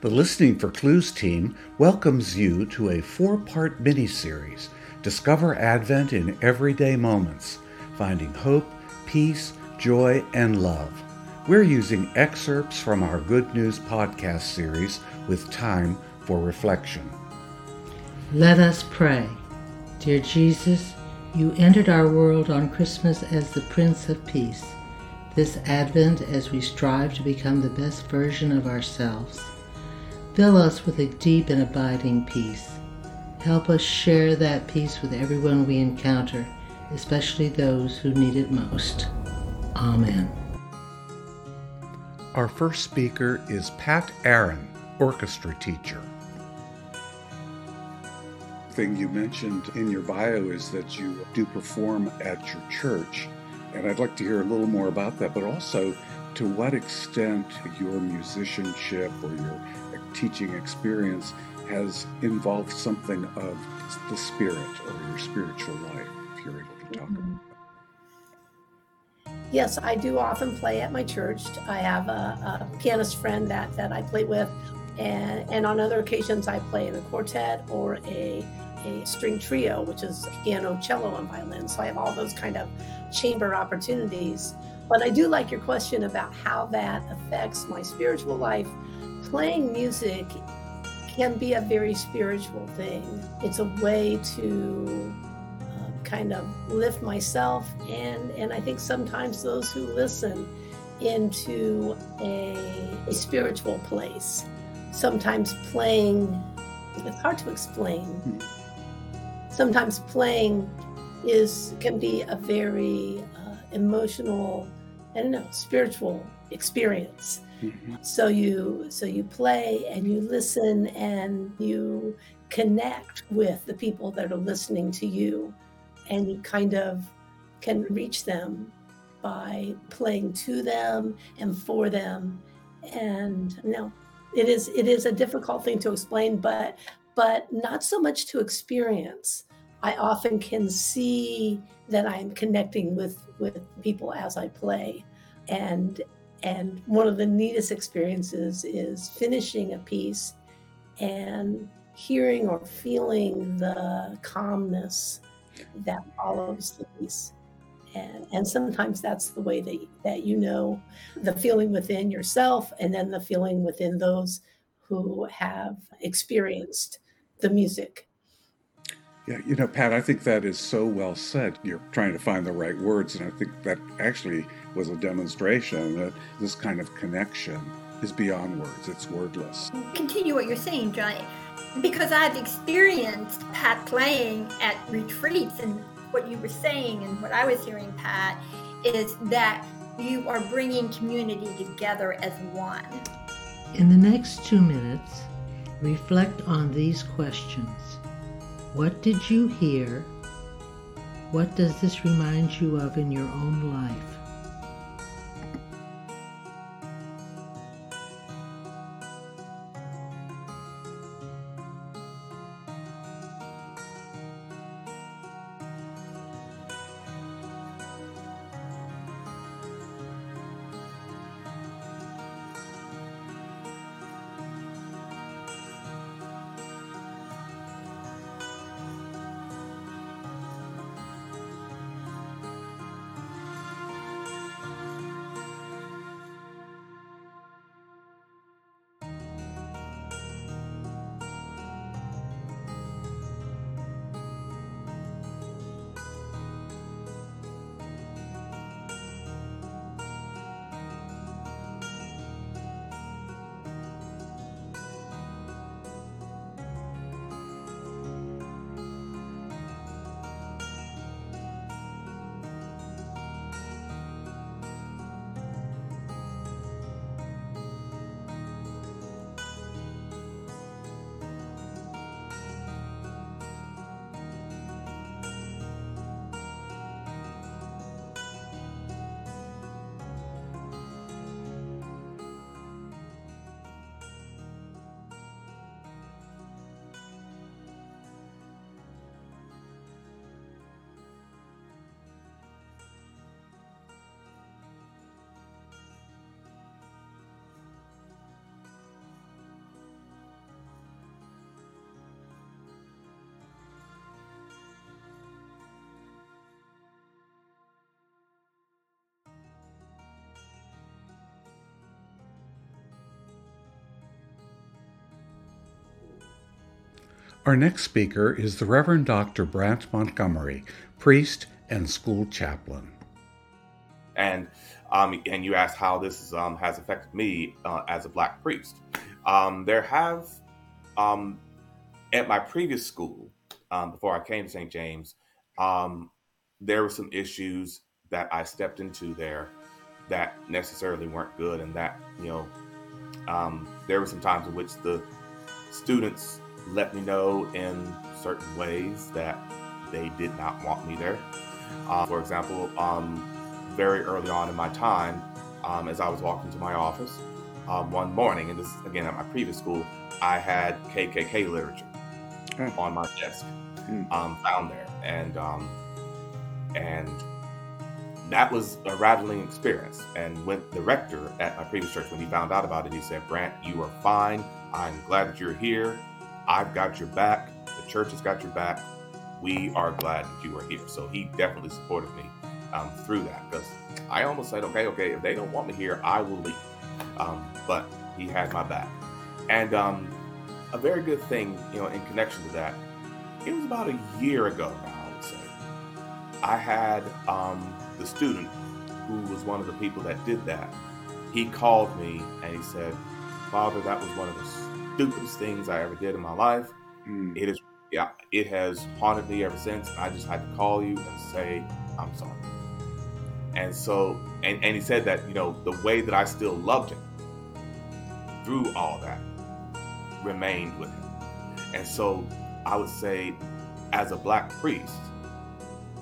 The Listening for Clues team welcomes you to a four part mini series. Discover Advent in everyday moments, finding hope, peace, joy, and love. We're using excerpts from our Good News podcast series with time for reflection. Let us pray. Dear Jesus, you entered our world on Christmas as the Prince of Peace. This Advent, as we strive to become the best version of ourselves, Fill us with a deep and abiding peace. Help us share that peace with everyone we encounter, especially those who need it most. Amen. Our first speaker is Pat Aaron, orchestra teacher. Thing you mentioned in your bio is that you do perform at your church. And I'd like to hear a little more about that, but also to what extent your musicianship or your teaching experience has involved something of the spirit or your spiritual life, if you're able to talk mm-hmm. about that. Yes, I do often play at my church. I have a, a pianist friend that, that I play with, and, and on other occasions I play in a quartet or a, a string trio, which is piano, cello, and violin. So I have all those kind of chamber opportunities. But I do like your question about how that affects my spiritual life playing music can be a very spiritual thing. It's a way to uh, kind of lift myself and and I think sometimes those who listen into a, a spiritual place. Sometimes playing it's hard to explain. Sometimes playing is can be a very uh, emotional, I don't know, spiritual experience. Mm-hmm. So you so you play and you listen and you connect with the people that are listening to you and you kind of can reach them by playing to them and for them and no it is it is a difficult thing to explain but but not so much to experience i often can see that i'm connecting with with people as i play and and one of the neatest experiences is finishing a piece and hearing or feeling the calmness that follows the piece. And, and sometimes that's the way that, that you know the feeling within yourself and then the feeling within those who have experienced the music yeah, you know, Pat, I think that is so well said. You're trying to find the right words, and I think that actually was a demonstration that this kind of connection is beyond words, it's wordless. Continue what you're saying, Johnny, because I've experienced Pat playing at retreats, and what you were saying and what I was hearing, Pat, is that you are bringing community together as one. In the next two minutes, reflect on these questions. What did you hear? What does this remind you of in your own life? Our next speaker is the Reverend Dr. Brandt Montgomery, priest and school chaplain. And um, and you asked how this um, has affected me uh, as a black priest. Um, there have um, at my previous school um, before I came to St. James, um, there were some issues that I stepped into there that necessarily weren't good, and that you know there were some times in which the students let me know in certain ways that they did not want me there. Uh, for example, um, very early on in my time, um, as I was walking to my office um, one morning, and this again at my previous school, I had KKK literature on my desk, mm. found there, and um, and that was a rattling experience. And when the rector at my previous church, when he found out about it, he said, "Brandt, you are fine. I'm glad that you're here. I've got your back. The church has got your back. We are glad that you are here. So he definitely supported me um, through that because I almost said, okay, okay, if they don't want me here, I will leave. Um, but he had my back. And um, a very good thing, you know, in connection to that, it was about a year ago now, I would say. I had um, the student who was one of the people that did that. He called me and he said, Father, that was one of the stupidest things I ever did in my life. Mm. It is, yeah, it has haunted me ever since. I just had to call you and say I'm sorry. And so, and, and he said that you know the way that I still loved him through all that remained with him. And so, I would say, as a black priest,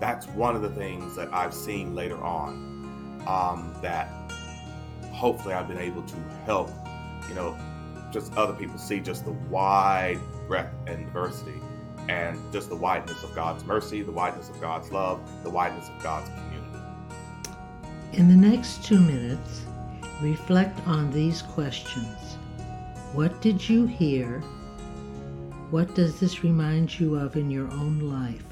that's one of the things that I've seen later on um, that hopefully I've been able to help, you know, just other people see just the wide breadth and diversity and just the wideness of God's mercy, the wideness of God's love, the wideness of God's community. In the next two minutes, reflect on these questions. What did you hear? What does this remind you of in your own life?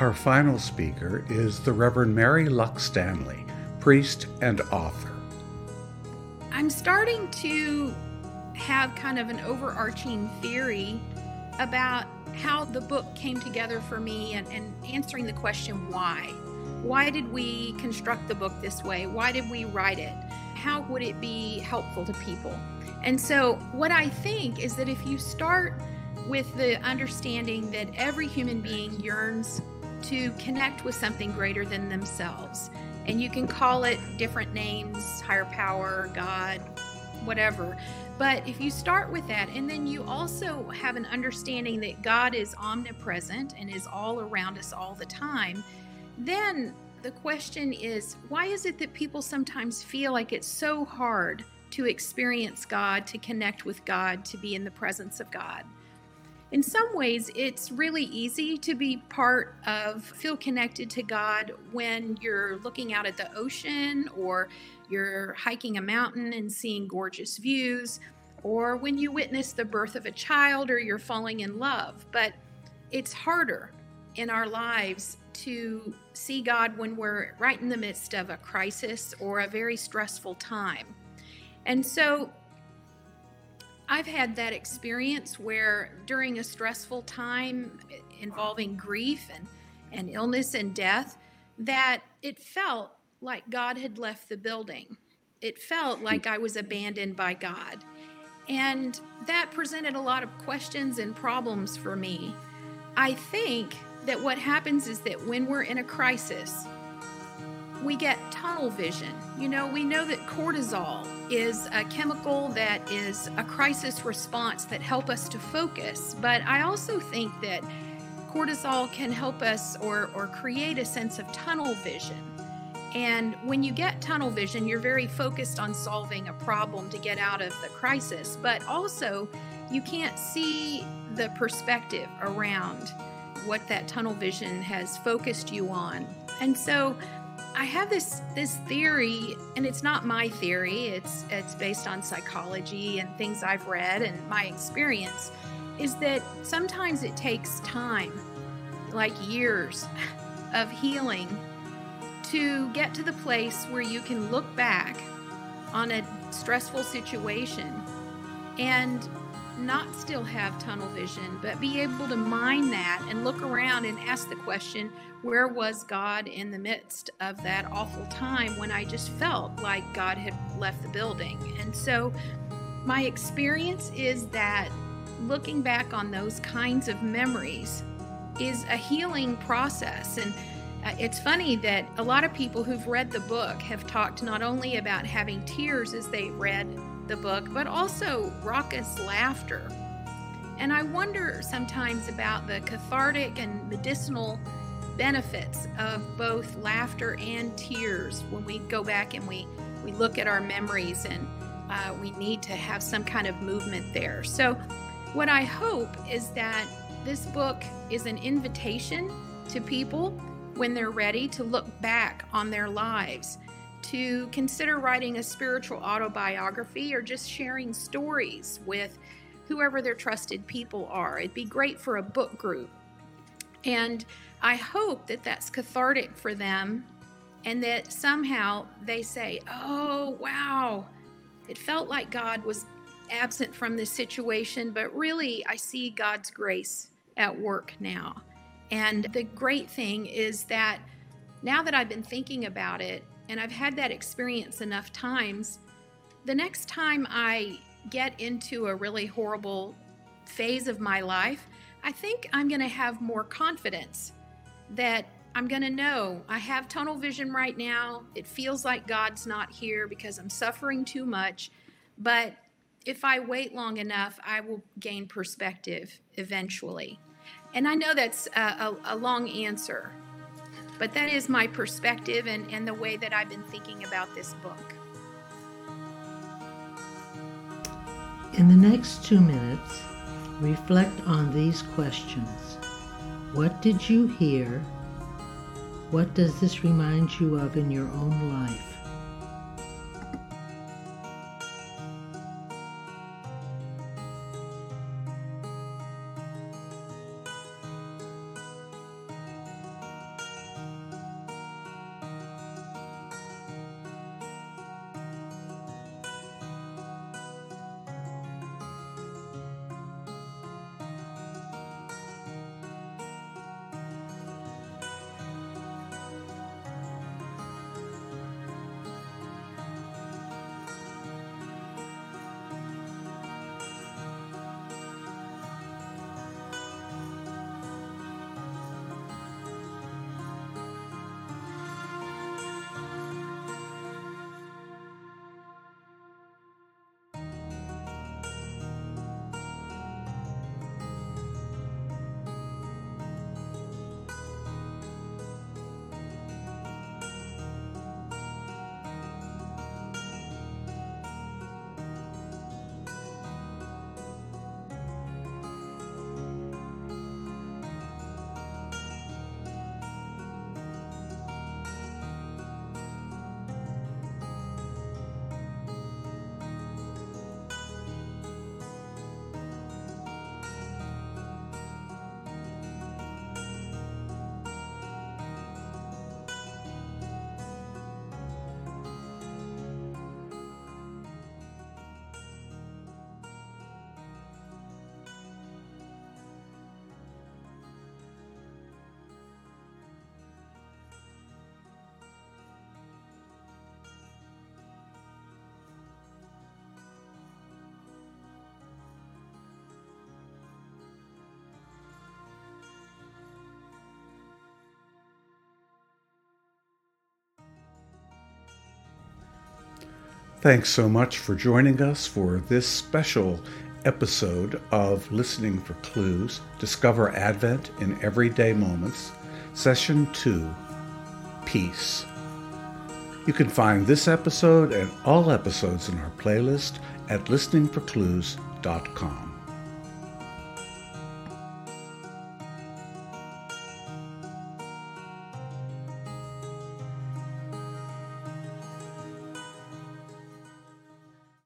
Our final speaker is the Reverend Mary Luck Stanley, priest and author. I'm starting to have kind of an overarching theory about how the book came together for me and, and answering the question why. Why did we construct the book this way? Why did we write it? How would it be helpful to people? And so, what I think is that if you start with the understanding that every human being yearns to connect with something greater than themselves And you can call it different names higher power, God, whatever. But if you start with that, and then you also have an understanding that God is omnipresent and is all around us all the time, then the question is why is it that people sometimes feel like it's so hard to experience God, to connect with God, to be in the presence of God? In some ways, it's really easy to be part of, feel connected to God when you're looking out at the ocean or you're hiking a mountain and seeing gorgeous views, or when you witness the birth of a child or you're falling in love. But it's harder in our lives to see God when we're right in the midst of a crisis or a very stressful time. And so I've had that experience where during a stressful time involving grief and, and illness and death, that it felt like God had left the building. It felt hmm. like I was abandoned by God. And that presented a lot of questions and problems for me. I think that what happens is that when we're in a crisis, we get tunnel vision. You know, we know that cortisol is a chemical that is a crisis response that help us to focus, but I also think that cortisol can help us or or create a sense of tunnel vision. And when you get tunnel vision, you're very focused on solving a problem to get out of the crisis, but also you can't see the perspective around what that tunnel vision has focused you on. And so I have this this theory, and it's not my theory. It's it's based on psychology and things I've read and my experience. Is that sometimes it takes time, like years, of healing, to get to the place where you can look back on a stressful situation and not still have tunnel vision, but be able to mind that and look around and ask the question where was God in the midst of that awful time when I just felt like God had left the building? And so my experience is that looking back on those kinds of memories is a healing process. And uh, it's funny that a lot of people who've read the book have talked not only about having tears as they read the book, but also raucous laughter. And I wonder sometimes about the cathartic and medicinal benefits of both laughter and tears when we go back and we, we look at our memories and uh, we need to have some kind of movement there. So, what I hope is that this book is an invitation to people when they're ready to look back on their lives, to consider writing a spiritual autobiography or just sharing stories with whoever their trusted people are. It'd be great for a book group. And I hope that that's cathartic for them and that somehow they say, oh, wow, it felt like God was absent from this situation, but really I see God's grace at work now. And the great thing is that now that I've been thinking about it and I've had that experience enough times, the next time I get into a really horrible phase of my life, I think I'm going to have more confidence that I'm going to know I have tunnel vision right now. It feels like God's not here because I'm suffering too much. But if I wait long enough, I will gain perspective eventually. And I know that's a, a, a long answer, but that is my perspective and, and the way that I've been thinking about this book. In the next two minutes, reflect on these questions. What did you hear? What does this remind you of in your own life? Thanks so much for joining us for this special episode of Listening for Clues Discover Advent in Everyday Moments, Session 2 Peace. You can find this episode and all episodes in our playlist at listeningforclues.com.